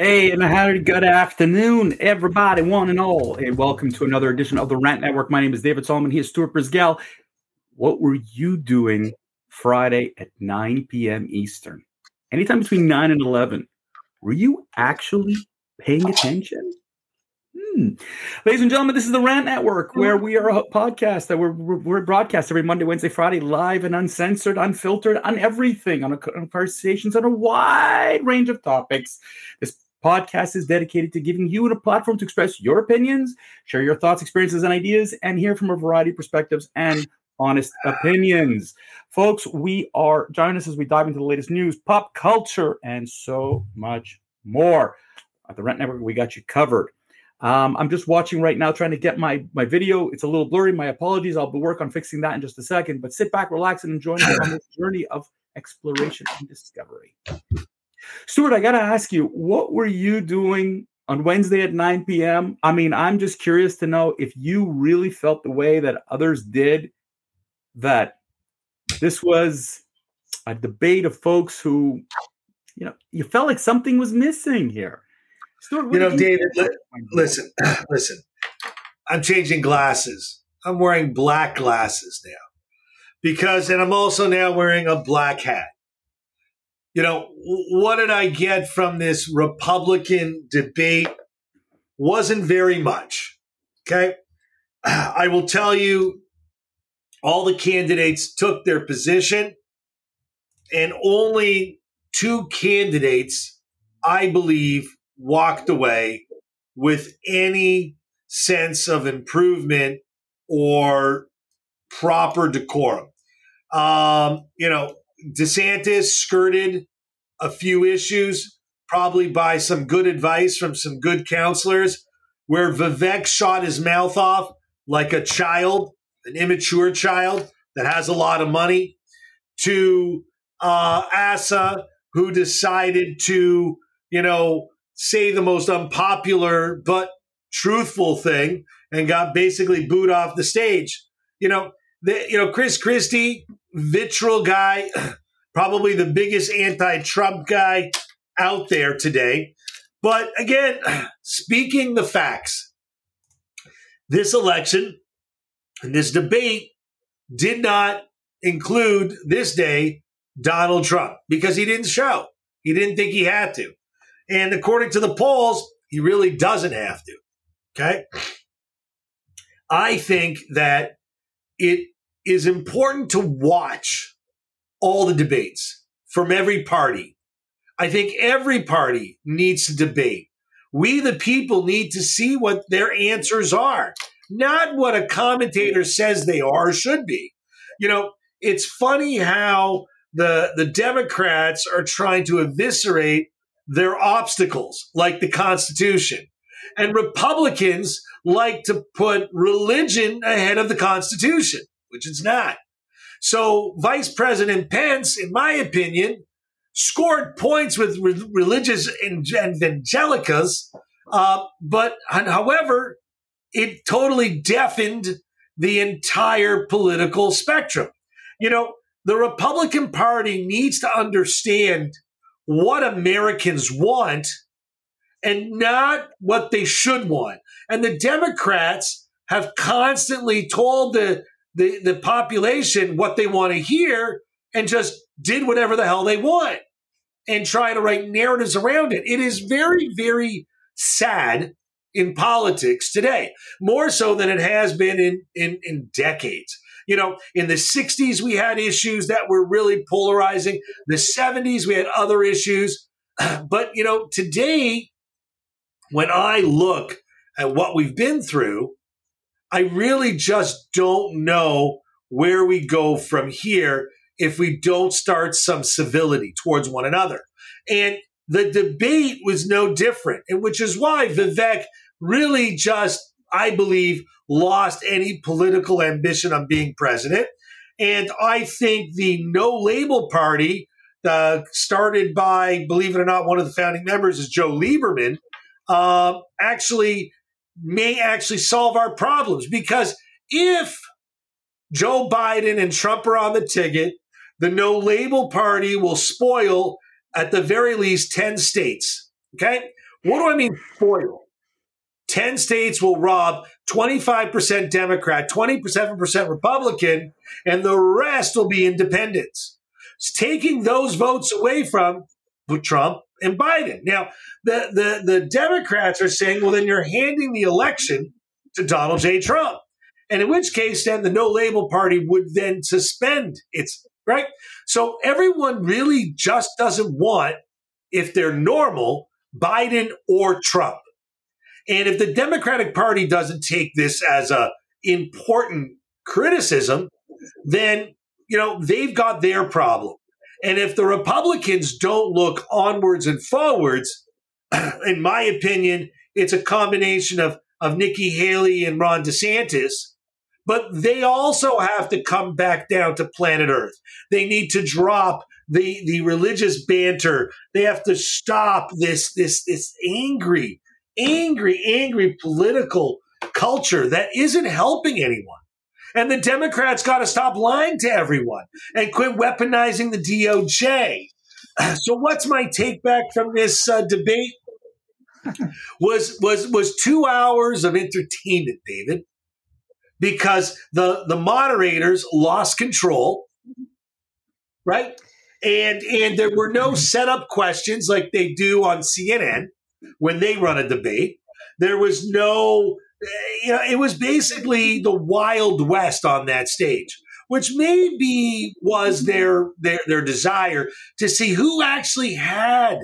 Hey, and a good afternoon, everybody, one and all, and welcome to another edition of the Rant Network. My name is David Solomon. He is Stuart Brisgell. What were you doing Friday at 9 p.m. Eastern? Anytime between 9 and 11. Were you actually paying attention? Hmm. Ladies and gentlemen, this is the Rant Network, where we are a podcast that we're, we're, we're broadcast every Monday, Wednesday, Friday, live and uncensored, unfiltered, on everything, on, a, on conversations on a wide range of topics. This podcast is dedicated to giving you a platform to express your opinions, share your thoughts, experiences, and ideas, and hear from a variety of perspectives and honest opinions. Folks, we are join us as we dive into the latest news, pop culture, and so much more. At the Rant Network, we got you covered. Um, I'm just watching right now, trying to get my my video. It's a little blurry. My apologies. I'll work on fixing that in just a second. But sit back, relax, and enjoy on this journey of exploration and discovery. Stuart, I got to ask you, what were you doing on Wednesday at 9 p.m.? I mean, I'm just curious to know if you really felt the way that others did, that this was a debate of folks who, you know, you felt like something was missing here. Stuart, you know, you David, li- listen, listen. I'm changing glasses. I'm wearing black glasses now because, and I'm also now wearing a black hat you know, what did I get from this Republican debate? Wasn't very much. Okay. I will tell you, all the candidates took their position, and only two candidates, I believe, walked away with any sense of improvement or proper decorum. Um, you know, DeSantis skirted a few issues, probably by some good advice from some good counselors, where Vivek shot his mouth off like a child, an immature child that has a lot of money, to uh, Asa, who decided to, you know, say the most unpopular but truthful thing and got basically booed off the stage. You know, the, you know, Chris Christie, vitriol guy, probably the biggest anti-Trump guy out there today. But again, speaking the facts, this election and this debate did not include this day Donald Trump because he didn't show. He didn't think he had to. And according to the polls, he really doesn't have to. Okay. I think that it is important to watch all the debates from every party. I think every party needs to debate. We, the people, need to see what their answers are, not what a commentator says they are or should be. You know, it's funny how the, the Democrats are trying to eviscerate their obstacles, like the Constitution. And Republicans like to put religion ahead of the Constitution, which it's not. So Vice President Pence, in my opinion, scored points with re- religious evangelicals, uh, but however, it totally deafened the entire political spectrum. You know, the Republican Party needs to understand what Americans want and not what they should want. And the Democrats have constantly told the the, the population what they want to hear and just did whatever the hell they want and try to write narratives around it. It is very, very sad in politics today, more so than it has been in, in, in decades. You know, in the 60s, we had issues that were really polarizing. The 70s, we had other issues. But, you know, today, when I look at what we've been through, I really just don't know where we go from here if we don't start some civility towards one another. And the debate was no different, and which is why Vivek really just, I believe, lost any political ambition on being president. And I think the no label party, uh, started by, believe it or not, one of the founding members is Joe Lieberman, uh, actually may actually solve our problems. Because if Joe Biden and Trump are on the ticket, the no label party will spoil at the very least 10 states. Okay. What do I mean spoil? 10 states will rob 25% Democrat, 27% Republican, and the rest will be independents. It's taking those votes away from Trump and Biden. Now, the, the, the Democrats are saying, well, then you're handing the election to Donald J. Trump. And in which case, then the no label party would then suspend its right. So everyone really just doesn't want, if they're normal, Biden or Trump. And if the Democratic Party doesn't take this as a important criticism, then you know they've got their problem. And if the Republicans don't look onwards and forwards, in my opinion, it's a combination of of Nikki Haley and Ron DeSantis. But they also have to come back down to planet Earth. They need to drop the the religious banter. They have to stop this this this angry angry, angry political culture that isn't helping anyone. And the Democrats got to stop lying to everyone and quit weaponizing the DOJ. So, what's my take back from this uh, debate? was was was two hours of entertainment, David, because the the moderators lost control, right? And and there were no setup questions like they do on CNN when they run a debate. There was no, you know, it was basically the Wild West on that stage, which maybe was mm-hmm. their their their desire to see who actually had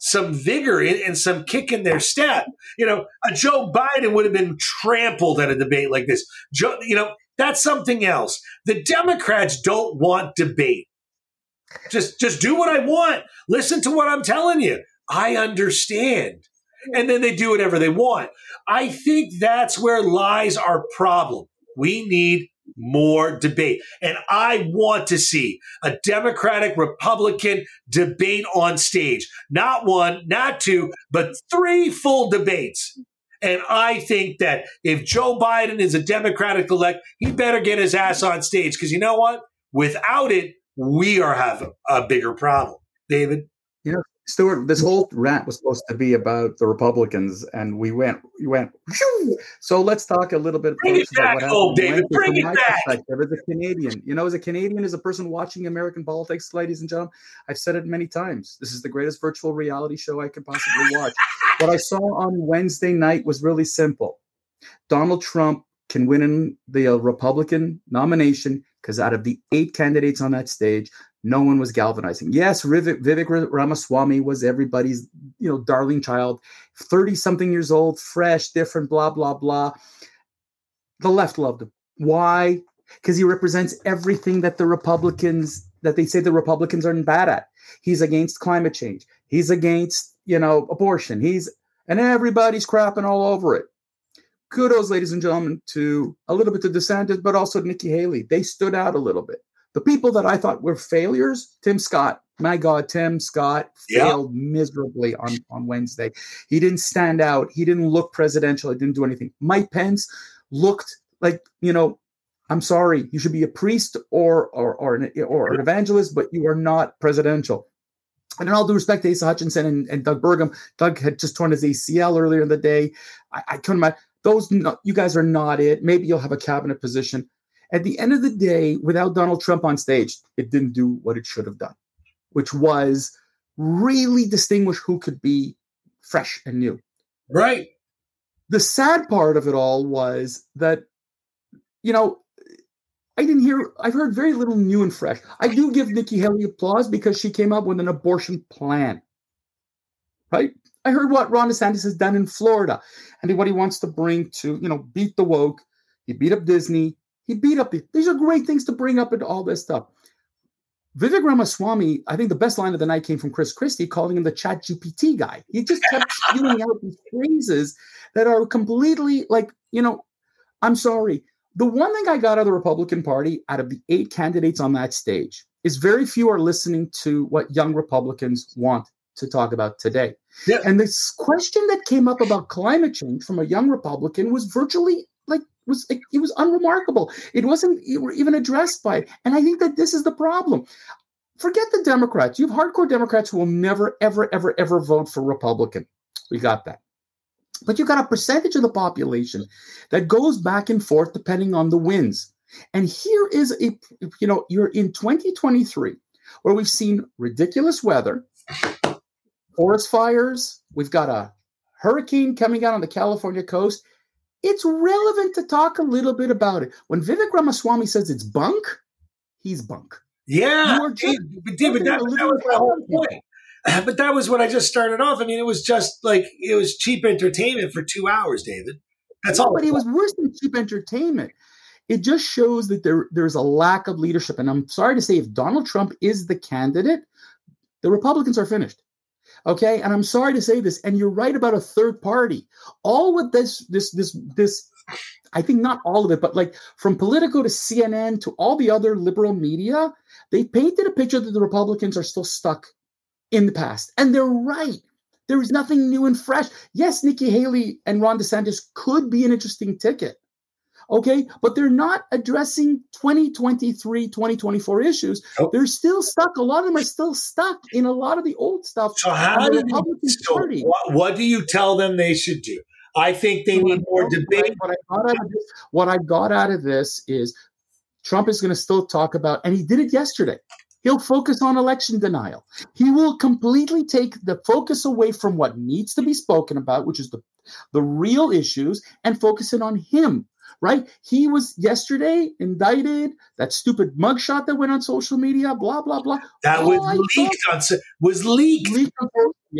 some vigor and some kick in their step. You know, a Joe Biden would have been trampled at a debate like this. Joe, you know, that's something else. The Democrats don't want debate. Just just do what I want. Listen to what I'm telling you. I understand. And then they do whatever they want. I think that's where lies our problem. We need more debate. And I want to see a Democratic Republican debate on stage. Not one, not two, but three full debates. And I think that if Joe Biden is a Democratic elect, he better get his ass on stage because you know what? Without it, we are having a bigger problem. David? Know, Stuart, this whole rant was supposed to be about the Republicans, and we went, we went. Whew! So let's talk a little bit. Bring it back, oh, David. Bring it back. As a Canadian, you know, as a Canadian, as a person watching American politics, ladies and gentlemen, I've said it many times. This is the greatest virtual reality show I could possibly watch. what I saw on Wednesday night was really simple. Donald Trump can win in the uh, Republican nomination because out of the eight candidates on that stage, no one was galvanizing. Yes, Vivek, Vivek Ramaswamy was everybody's, you know, darling child, 30 something years old, fresh, different, blah, blah, blah. The left loved him. Why? Because he represents everything that the Republicans, that they say the Republicans are bad at. He's against climate change. He's against, you know, abortion. He's, and everybody's crapping all over it. Kudos, ladies and gentlemen, to a little bit to DeSantis, but also Nikki Haley. They stood out a little bit. The people that I thought were failures, Tim Scott. My God, Tim Scott failed miserably on, on Wednesday. He didn't stand out. He didn't look presidential. He didn't do anything. Mike Pence looked like, you know, I'm sorry, you should be a priest or or or an, or an evangelist, but you are not presidential. And in all due respect to Asa Hutchinson and, and Doug Burgum, Doug had just torn his ACL earlier in the day. I, I couldn't imagine those. you guys are not it. Maybe you'll have a cabinet position. At the end of the day, without Donald Trump on stage, it didn't do what it should have done, which was really distinguish who could be fresh and new. Right. The sad part of it all was that, you know, I didn't hear, I've heard very little new and fresh. I do give Nikki Haley applause because she came up with an abortion plan. Right? I heard what Ron DeSantis has done in Florida and what he wants to bring to, you know, beat the woke. He beat up Disney. He beat up the, these are great things to bring up into all this stuff. Vivek Ramaswamy, I think the best line of the night came from Chris Christie calling him the chat GPT guy. He just kept spewing out these phrases that are completely like, you know, I'm sorry. The one thing I got out of the Republican Party, out of the eight candidates on that stage, is very few are listening to what young Republicans want to talk about today. Yeah. And this question that came up about climate change from a young Republican was virtually was it was unremarkable. It wasn't even addressed by it. And I think that this is the problem. Forget the Democrats. You have hardcore Democrats who will never, ever, ever, ever vote for Republican. We got that. But you've got a percentage of the population that goes back and forth depending on the winds. And here is a, you know, you're in 2023 where we've seen ridiculous weather, forest fires, we've got a hurricane coming out on the California coast. It's relevant to talk a little bit about it. When Vivek Ramaswamy says it's bunk, he's bunk. Yeah, David, David that, that was my whole point. But that was what I just started off. I mean, it was just like it was cheap entertainment for two hours, David. That's all. But it was worse than cheap entertainment. It just shows that there there's a lack of leadership. And I'm sorry to say, if Donald Trump is the candidate, the Republicans are finished. Okay, and I'm sorry to say this, and you're right about a third party. All with this, this, this, this. I think not all of it, but like from Politico to CNN to all the other liberal media, they painted a picture that the Republicans are still stuck in the past, and they're right. There is nothing new and fresh. Yes, Nikki Haley and Ron DeSantis could be an interesting ticket. Okay, but they're not addressing 2023, 2024 issues. They're still stuck. A lot of them are still stuck in a lot of the old stuff. So, how do you, so what, what, do you tell them they should do? I think they need more debate. What I, got out of this, what I got out of this is Trump is going to still talk about, and he did it yesterday. He'll focus on election denial. He will completely take the focus away from what needs to be spoken about, which is the, the real issues, and focus it on him right? He was yesterday indicted. That stupid mugshot that went on social media, blah blah blah. That oh, was leaked on was leaked. leaked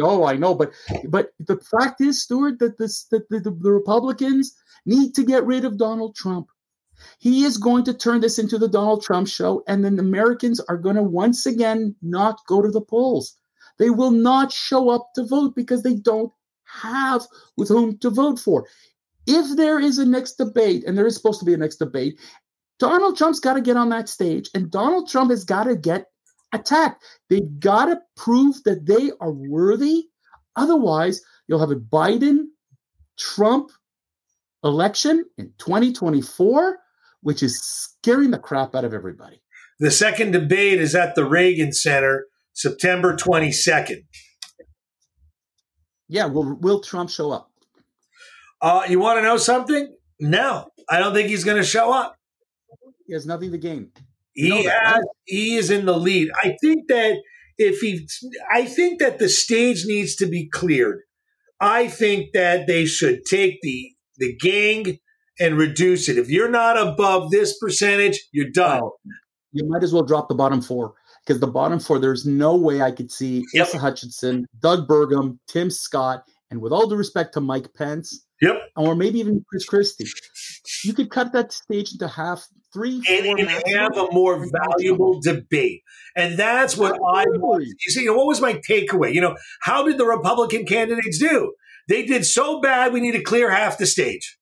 oh, I know, but but the fact is, Stuart, that this that the, the, the Republicans need to get rid of Donald Trump. He is going to turn this into the Donald Trump show, and then Americans are going to once again not go to the polls. They will not show up to vote because they don't have with whom to vote for if there is a next debate, and there is supposed to be a next debate, Donald Trump's got to get on that stage, and Donald Trump has got to get attacked. They've got to prove that they are worthy. Otherwise, you'll have a Biden Trump election in 2024, which is scaring the crap out of everybody. The second debate is at the Reagan Center, September 22nd. Yeah, will will Trump show up? Uh, you want to know something? No, I don't think he's going to show up. He has nothing to gain. He has, he is in the lead. I think that if he, I think that the stage needs to be cleared. I think that they should take the the gang and reduce it. If you're not above this percentage, you're done. Oh, you might as well drop the bottom four because the bottom four, there's no way I could see yep. Asa Hutchinson, Doug Burgum, Tim Scott, and with all due respect to Mike Pence, Yep. Or maybe even Chris Christie. You could cut that stage into half, three, and, and have a more valuable debate. And that's what I want. You see, what was my takeaway? You know, how did the Republican candidates do? They did so bad, we need to clear half the stage.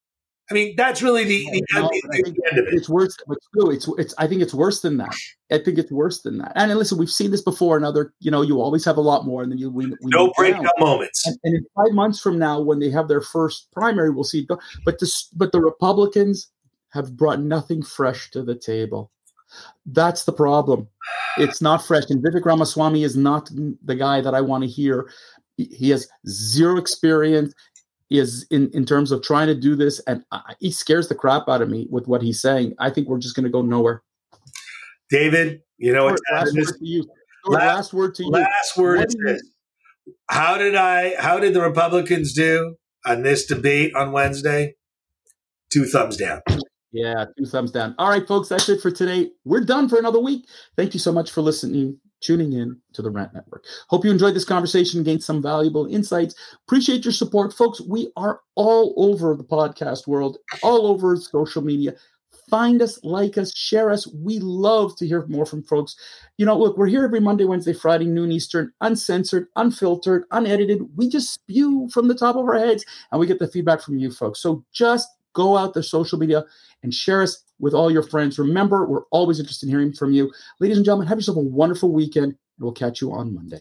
I mean, that's really the, the, no, the, the end of it. It's worse. It's, it's, it's, I think it's worse than that. I think it's worse than that. And listen, we've seen this before. In other, you know, you always have a lot more, and then you we, we no breakout moments. And, and, in five months from now, when they have their first primary, we'll see. But this, but the Republicans have brought nothing fresh to the table. That's the problem. It's not fresh. And Vivek Ramaswamy is not the guy that I want to hear. He has zero experience is in in terms of trying to do this, and I, he scares the crap out of me with what he's saying. I think we're just going to go nowhere. David, you know, last, last word to you. Last, last, word to you. Last word is this. How did I? How did the Republicans do on this debate on Wednesday? Two thumbs down. Yeah, two thumbs down. All right, folks, that's it for today. We're done for another week. Thank you so much for listening tuning in to the Rant Network. Hope you enjoyed this conversation, gained some valuable insights. Appreciate your support, folks. We are all over the podcast world, all over social media. Find us, like us, share us. We love to hear more from folks. You know, look, we're here every Monday, Wednesday, Friday, noon Eastern, uncensored, unfiltered, unedited. We just spew from the top of our heads and we get the feedback from you folks. So just go out to social media and share us with all your friends. Remember, we're always interested in hearing from you. Ladies and gentlemen, have yourself a wonderful weekend, and we'll catch you on Monday.